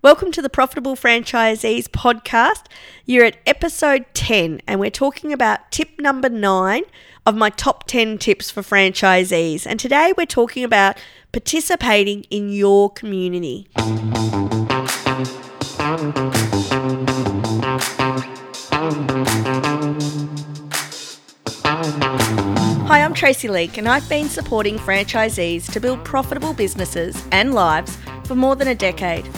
Welcome to the Profitable Franchisees podcast. You're at episode 10, and we're talking about tip number nine of my top 10 tips for franchisees. And today we're talking about participating in your community. Hi, I'm Tracy Leake, and I've been supporting franchisees to build profitable businesses and lives for more than a decade.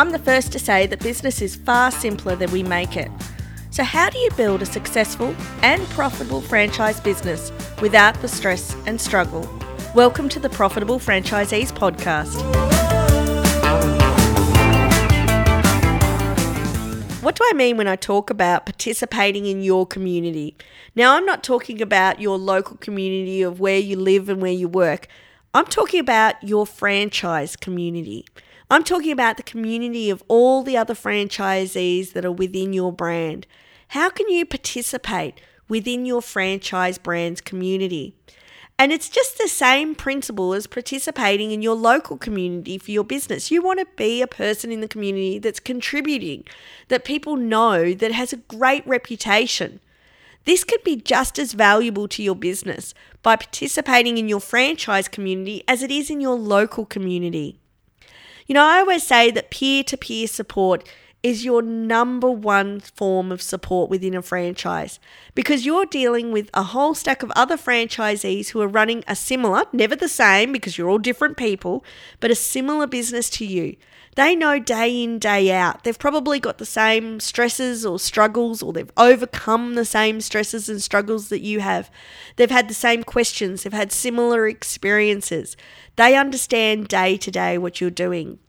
I'm the first to say that business is far simpler than we make it. So, how do you build a successful and profitable franchise business without the stress and struggle? Welcome to the Profitable Franchisees Podcast. What do I mean when I talk about participating in your community? Now, I'm not talking about your local community of where you live and where you work. I'm talking about your franchise community. I'm talking about the community of all the other franchisees that are within your brand. How can you participate within your franchise brand's community? And it's just the same principle as participating in your local community for your business. You want to be a person in the community that's contributing, that people know, that has a great reputation. This could be just as valuable to your business by participating in your franchise community as it is in your local community. You know, I always say that peer to peer support is your number one form of support within a franchise because you're dealing with a whole stack of other franchisees who are running a similar, never the same because you're all different people, but a similar business to you. They know day in, day out. They've probably got the same stresses or struggles, or they've overcome the same stresses and struggles that you have. They've had the same questions, they've had similar experiences. They understand day to day what you're doing.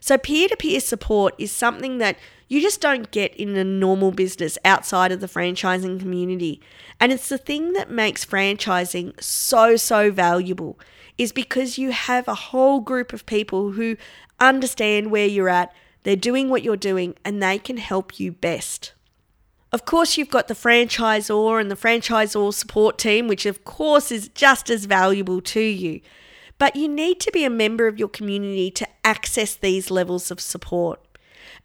So, peer to peer support is something that you just don't get in a normal business outside of the franchising community. And it's the thing that makes franchising so, so valuable is because you have a whole group of people who understand where you're at, they're doing what you're doing, and they can help you best. Of course, you've got the franchisor and the franchisor support team, which of course is just as valuable to you. But you need to be a member of your community to access these levels of support.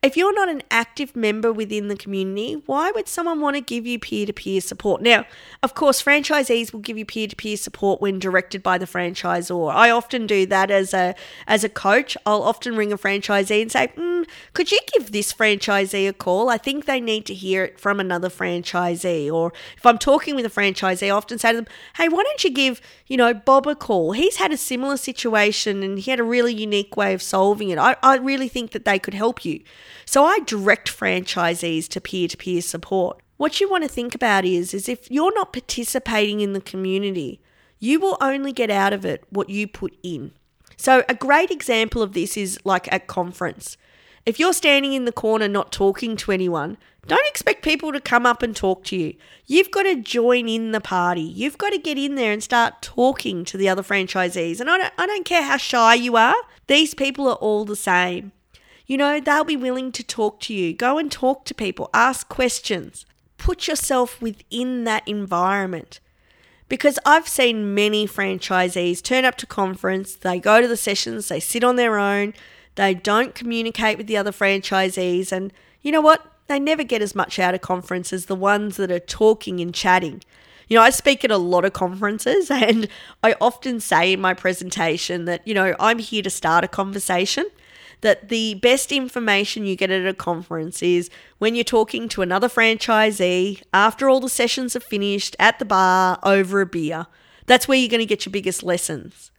If you're not an active member within the community, why would someone want to give you peer to peer support? Now, of course, franchisees will give you peer to peer support when directed by the franchisor. I often do that as a as a coach. I'll often ring a franchisee and say, mm, "Could you give this franchisee a call? I think they need to hear it from another franchisee." Or if I'm talking with a franchisee, I often say to them, "Hey, why don't you give you know Bob a call? He's had a similar situation and he had a really unique way of solving it. I, I really think that they could help you." So I direct franchisees to peer to peer support. What you want to think about is, is if you're not participating in the community, you will only get out of it what you put in. So a great example of this is like a conference. If you're standing in the corner not talking to anyone, don't expect people to come up and talk to you. You've got to join in the party. You've got to get in there and start talking to the other franchisees. And I don't, I don't care how shy you are, these people are all the same. You know, they'll be willing to talk to you. Go and talk to people, ask questions, put yourself within that environment. Because I've seen many franchisees turn up to conference, they go to the sessions, they sit on their own, they don't communicate with the other franchisees, and you know what? They never get as much out of conference as the ones that are talking and chatting. You know, I speak at a lot of conferences, and I often say in my presentation that, you know, I'm here to start a conversation that the best information you get at a conference is when you're talking to another franchisee after all the sessions are finished at the bar over a beer. That's where you're going to get your biggest lessons.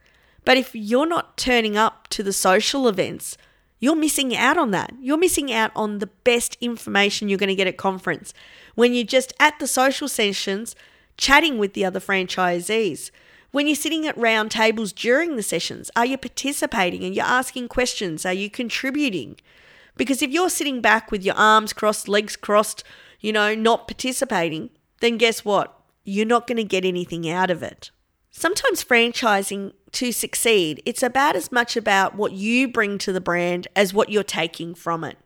But if you're not turning up to the social events, you're missing out on that. You're missing out on the best information you're going to get at conference when you're just at the social sessions chatting with the other franchisees. When you're sitting at round tables during the sessions, are you participating? and you're asking questions? Are you contributing? Because if you're sitting back with your arms crossed, legs crossed, you know, not participating, then guess what? You're not going to get anything out of it. Sometimes franchising to succeed, it's about as much about what you bring to the brand as what you're taking from it.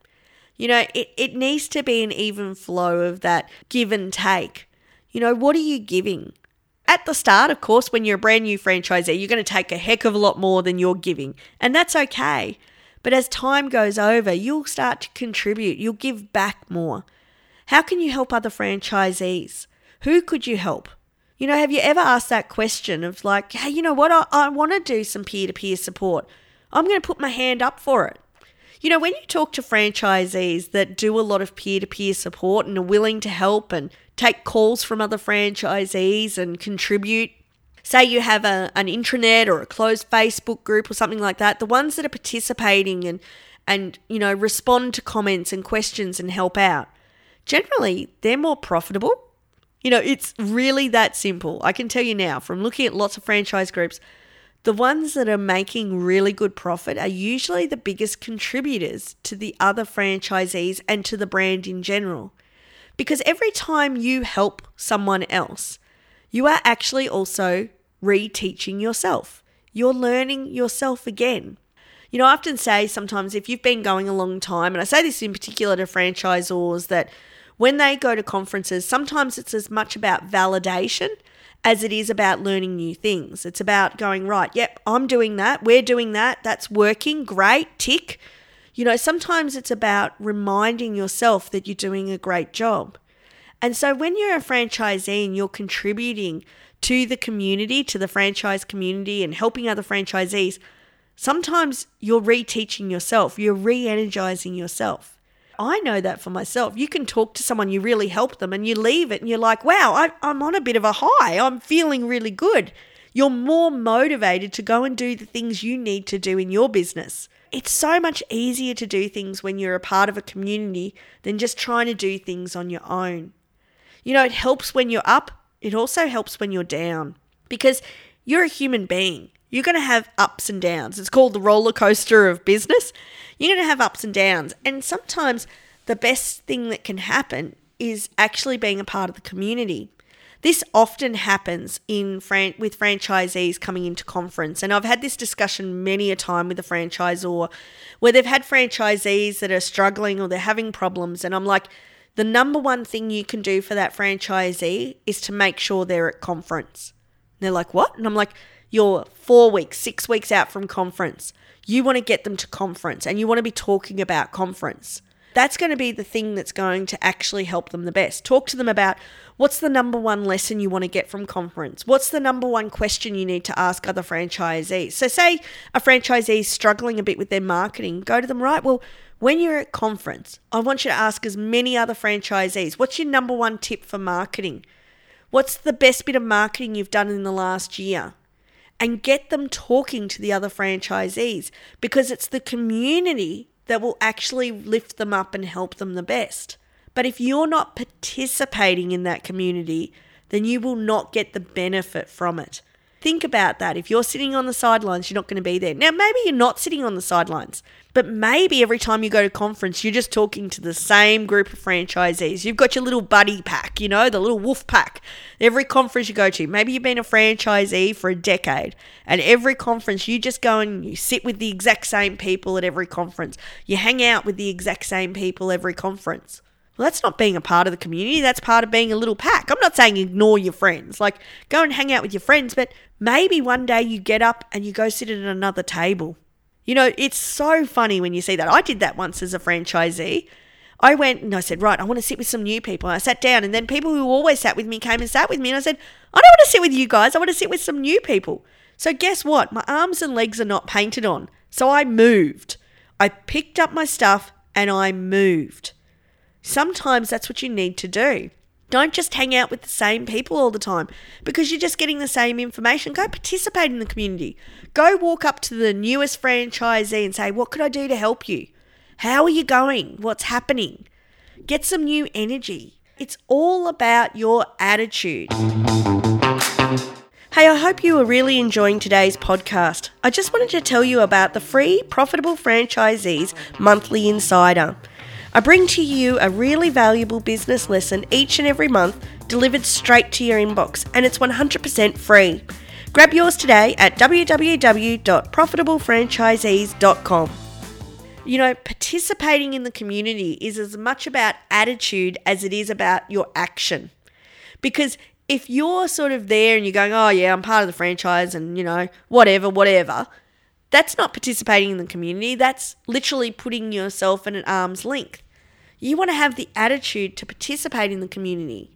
You know, it, it needs to be an even flow of that give and take. You know, what are you giving? At the start, of course, when you're a brand new franchisee, you're going to take a heck of a lot more than you're giving, and that's okay. But as time goes over, you'll start to contribute, you'll give back more. How can you help other franchisees? Who could you help? You know, have you ever asked that question of like, hey, you know what? I, I want to do some peer to peer support. I'm going to put my hand up for it. You know, when you talk to franchisees that do a lot of peer to peer support and are willing to help and take calls from other franchisees and contribute, say you have a, an intranet or a closed Facebook group or something like that, the ones that are participating and, and, you know, respond to comments and questions and help out, generally they're more profitable you know, it's really that simple. I can tell you now from looking at lots of franchise groups, the ones that are making really good profit are usually the biggest contributors to the other franchisees and to the brand in general. Because every time you help someone else, you are actually also reteaching yourself. You're learning yourself again. You know, I often say sometimes if you've been going a long time, and I say this in particular to franchisors that when they go to conferences, sometimes it's as much about validation as it is about learning new things. It's about going, right, yep, I'm doing that, we're doing that, that's working, great, tick. You know, sometimes it's about reminding yourself that you're doing a great job. And so when you're a franchisee and you're contributing to the community, to the franchise community, and helping other franchisees, sometimes you're reteaching yourself, you're re energizing yourself. I know that for myself. You can talk to someone, you really help them, and you leave it and you're like, wow, I, I'm on a bit of a high. I'm feeling really good. You're more motivated to go and do the things you need to do in your business. It's so much easier to do things when you're a part of a community than just trying to do things on your own. You know, it helps when you're up, it also helps when you're down because you're a human being. You're going to have ups and downs. It's called the roller coaster of business. You're going to have ups and downs. And sometimes the best thing that can happen is actually being a part of the community. This often happens in fran- with franchisees coming into conference, and I've had this discussion many a time with a franchisor where they've had franchisees that are struggling or they're having problems, and I'm like, the number one thing you can do for that franchisee is to make sure they're at conference. And they're like, what? And I'm like, you're four weeks, six weeks out from conference. You want to get them to conference and you want to be talking about conference. That's going to be the thing that's going to actually help them the best. Talk to them about what's the number one lesson you want to get from conference? What's the number one question you need to ask other franchisees? So, say a franchisee is struggling a bit with their marketing, go to them, right? Well, when you're at conference, I want you to ask as many other franchisees, what's your number one tip for marketing? What's the best bit of marketing you've done in the last year? And get them talking to the other franchisees because it's the community that will actually lift them up and help them the best. But if you're not participating in that community, then you will not get the benefit from it. Think about that. If you're sitting on the sidelines, you're not going to be there. Now, maybe you're not sitting on the sidelines, but maybe every time you go to conference, you're just talking to the same group of franchisees. You've got your little buddy pack, you know, the little wolf pack. Every conference you go to, maybe you've been a franchisee for a decade, and every conference you just go and you sit with the exact same people at every conference. You hang out with the exact same people every conference. Well, that's not being a part of the community. That's part of being a little pack. I'm not saying ignore your friends. Like, go and hang out with your friends, but maybe one day you get up and you go sit at another table. You know, it's so funny when you see that. I did that once as a franchisee. I went and I said, right, I want to sit with some new people. And I sat down, and then people who always sat with me came and sat with me. And I said, I don't want to sit with you guys. I want to sit with some new people. So, guess what? My arms and legs are not painted on. So, I moved. I picked up my stuff and I moved. Sometimes that's what you need to do. Don't just hang out with the same people all the time because you're just getting the same information. Go participate in the community. Go walk up to the newest franchisee and say, What could I do to help you? How are you going? What's happening? Get some new energy. It's all about your attitude. Hey, I hope you are really enjoying today's podcast. I just wanted to tell you about the free Profitable Franchisees Monthly Insider. I bring to you a really valuable business lesson each and every month delivered straight to your inbox, and it's 100% free. Grab yours today at www.profitablefranchisees.com. You know, participating in the community is as much about attitude as it is about your action. Because if you're sort of there and you're going, oh, yeah, I'm part of the franchise and, you know, whatever, whatever, That's not participating in the community, that's literally putting yourself at an arm's length. You want to have the attitude to participate in the community.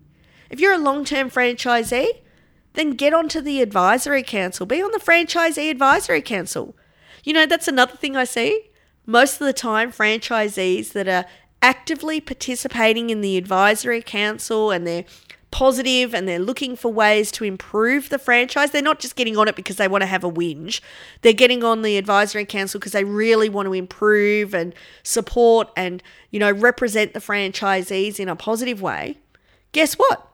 If you're a long term franchisee, then get onto the advisory council. Be on the franchisee advisory council. You know, that's another thing I see. Most of the time, franchisees that are actively participating in the advisory council and they're positive and they're looking for ways to improve the franchise. They're not just getting on it because they want to have a whinge. They're getting on the advisory council because they really want to improve and support and, you know, represent the franchisees in a positive way. Guess what?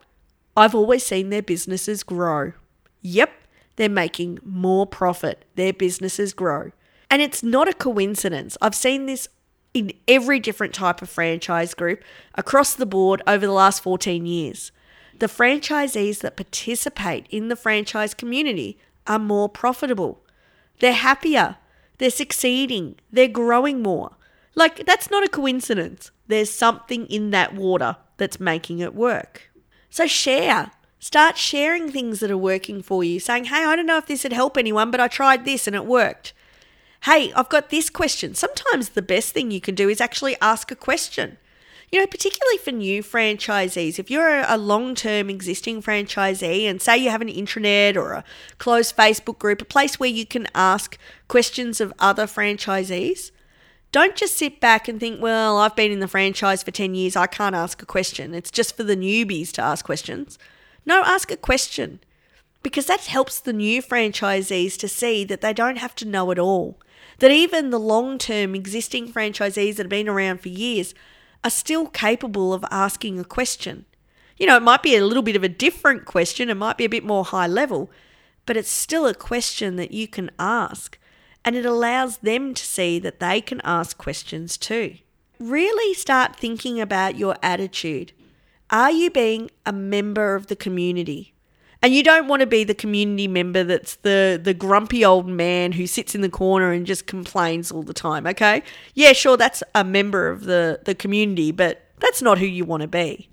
I've always seen their businesses grow. Yep, they're making more profit. Their businesses grow. And it's not a coincidence. I've seen this in every different type of franchise group across the board over the last 14 years. The franchisees that participate in the franchise community are more profitable. They're happier. They're succeeding. They're growing more. Like, that's not a coincidence. There's something in that water that's making it work. So, share. Start sharing things that are working for you, saying, Hey, I don't know if this would help anyone, but I tried this and it worked. Hey, I've got this question. Sometimes the best thing you can do is actually ask a question you know, particularly for new franchisees, if you're a long term existing franchisee and say you have an intranet or a closed Facebook group, a place where you can ask questions of other franchisees, don't just sit back and think, well, I've been in the franchise for 10 years, I can't ask a question. It's just for the newbies to ask questions. No, ask a question because that helps the new franchisees to see that they don't have to know it all. That even the long term existing franchisees that have been around for years are still capable of asking a question. You know, it might be a little bit of a different question, it might be a bit more high level, but it's still a question that you can ask. And it allows them to see that they can ask questions too. Really start thinking about your attitude. Are you being a member of the community? And you don't want to be the community member that's the the grumpy old man who sits in the corner and just complains all the time, okay? Yeah, sure that's a member of the the community, but that's not who you want to be.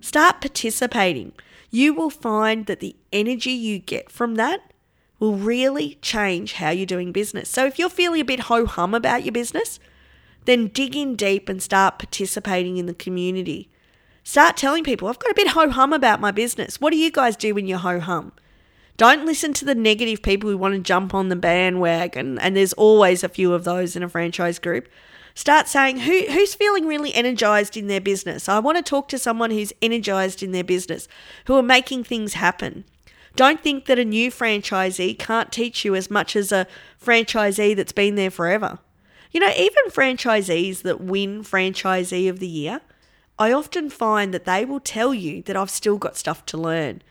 Start participating. You will find that the energy you get from that will really change how you're doing business. So if you're feeling a bit ho hum about your business, then dig in deep and start participating in the community. Start telling people, I've got a bit ho hum about my business. What do you guys do when you're ho hum? Don't listen to the negative people who want to jump on the bandwagon, and there's always a few of those in a franchise group. Start saying, Who, who's feeling really energized in their business? I want to talk to someone who's energized in their business, who are making things happen. Don't think that a new franchisee can't teach you as much as a franchisee that's been there forever. You know, even franchisees that win Franchisee of the Year, I often find that they will tell you that I've still got stuff to learn.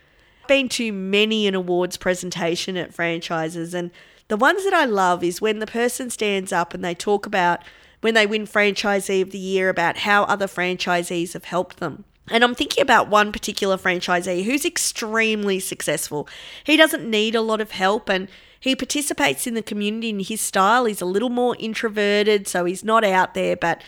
I've been to many an awards presentation at franchises, and the ones that I love is when the person stands up and they talk about when they win Franchisee of the Year about how other franchisees have helped them. And I'm thinking about one particular franchisee who's extremely successful. He doesn't need a lot of help and he participates in the community in his style. He's a little more introverted, so he's not out there, but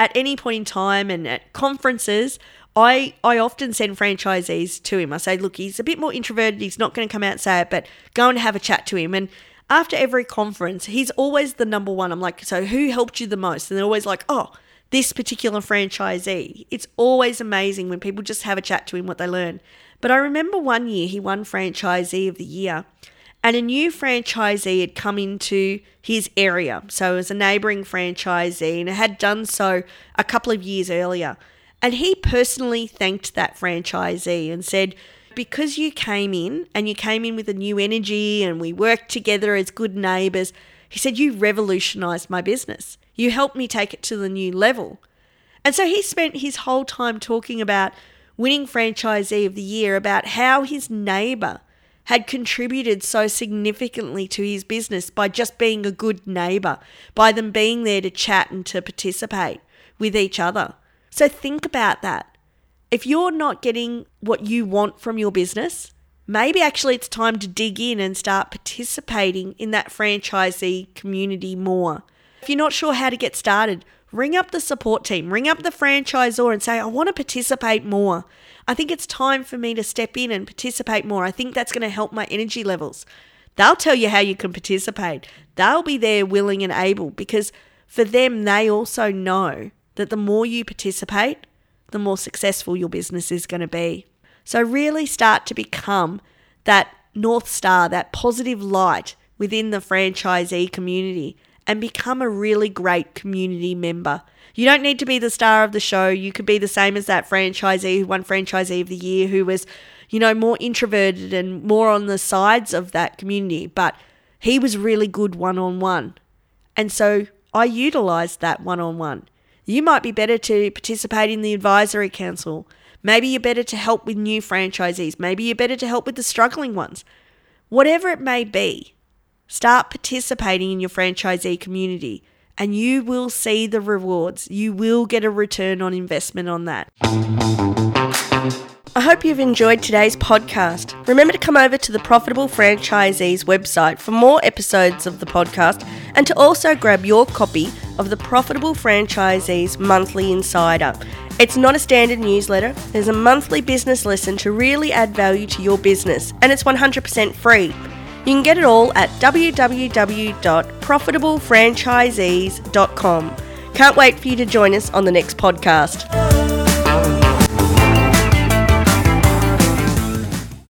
at any point in time and at conferences, I, I often send franchisees to him. I say, look, he's a bit more introverted. He's not going to come out and say it, but go and have a chat to him. And after every conference, he's always the number one. I'm like, so who helped you the most? And they're always like, oh, this particular franchisee. It's always amazing when people just have a chat to him what they learn. But I remember one year he won franchisee of the year and a new franchisee had come into his area. So it was a neighbouring franchisee and had done so a couple of years earlier. And he personally thanked that franchisee and said, Because you came in and you came in with a new energy and we worked together as good neighbours, he said, You revolutionised my business. You helped me take it to the new level. And so he spent his whole time talking about winning franchisee of the year, about how his neighbour had contributed so significantly to his business by just being a good neighbour, by them being there to chat and to participate with each other. So think about that. If you're not getting what you want from your business, maybe actually it's time to dig in and start participating in that franchisee community more. If you're not sure how to get started, ring up the support team, ring up the franchisor and say, I want to participate more. I think it's time for me to step in and participate more. I think that's going to help my energy levels. They'll tell you how you can participate. They'll be there willing and able because for them, they also know that the more you participate, the more successful your business is going to be. So, really start to become that North Star, that positive light within the franchisee community, and become a really great community member. You don't need to be the star of the show. You could be the same as that franchisee who won Franchisee of the Year, who was, you know, more introverted and more on the sides of that community, but he was really good one on one. And so I utilized that one on one. You might be better to participate in the advisory council. Maybe you're better to help with new franchisees. Maybe you're better to help with the struggling ones. Whatever it may be, start participating in your franchisee community and you will see the rewards. You will get a return on investment on that. I hope you've enjoyed today's podcast. Remember to come over to the Profitable Franchisees website for more episodes of the podcast and to also grab your copy of the Profitable Franchisees Monthly Insider. It's not a standard newsletter, there's a monthly business lesson to really add value to your business, and it's 100% free. You can get it all at www.profitablefranchisees.com. Can't wait for you to join us on the next podcast.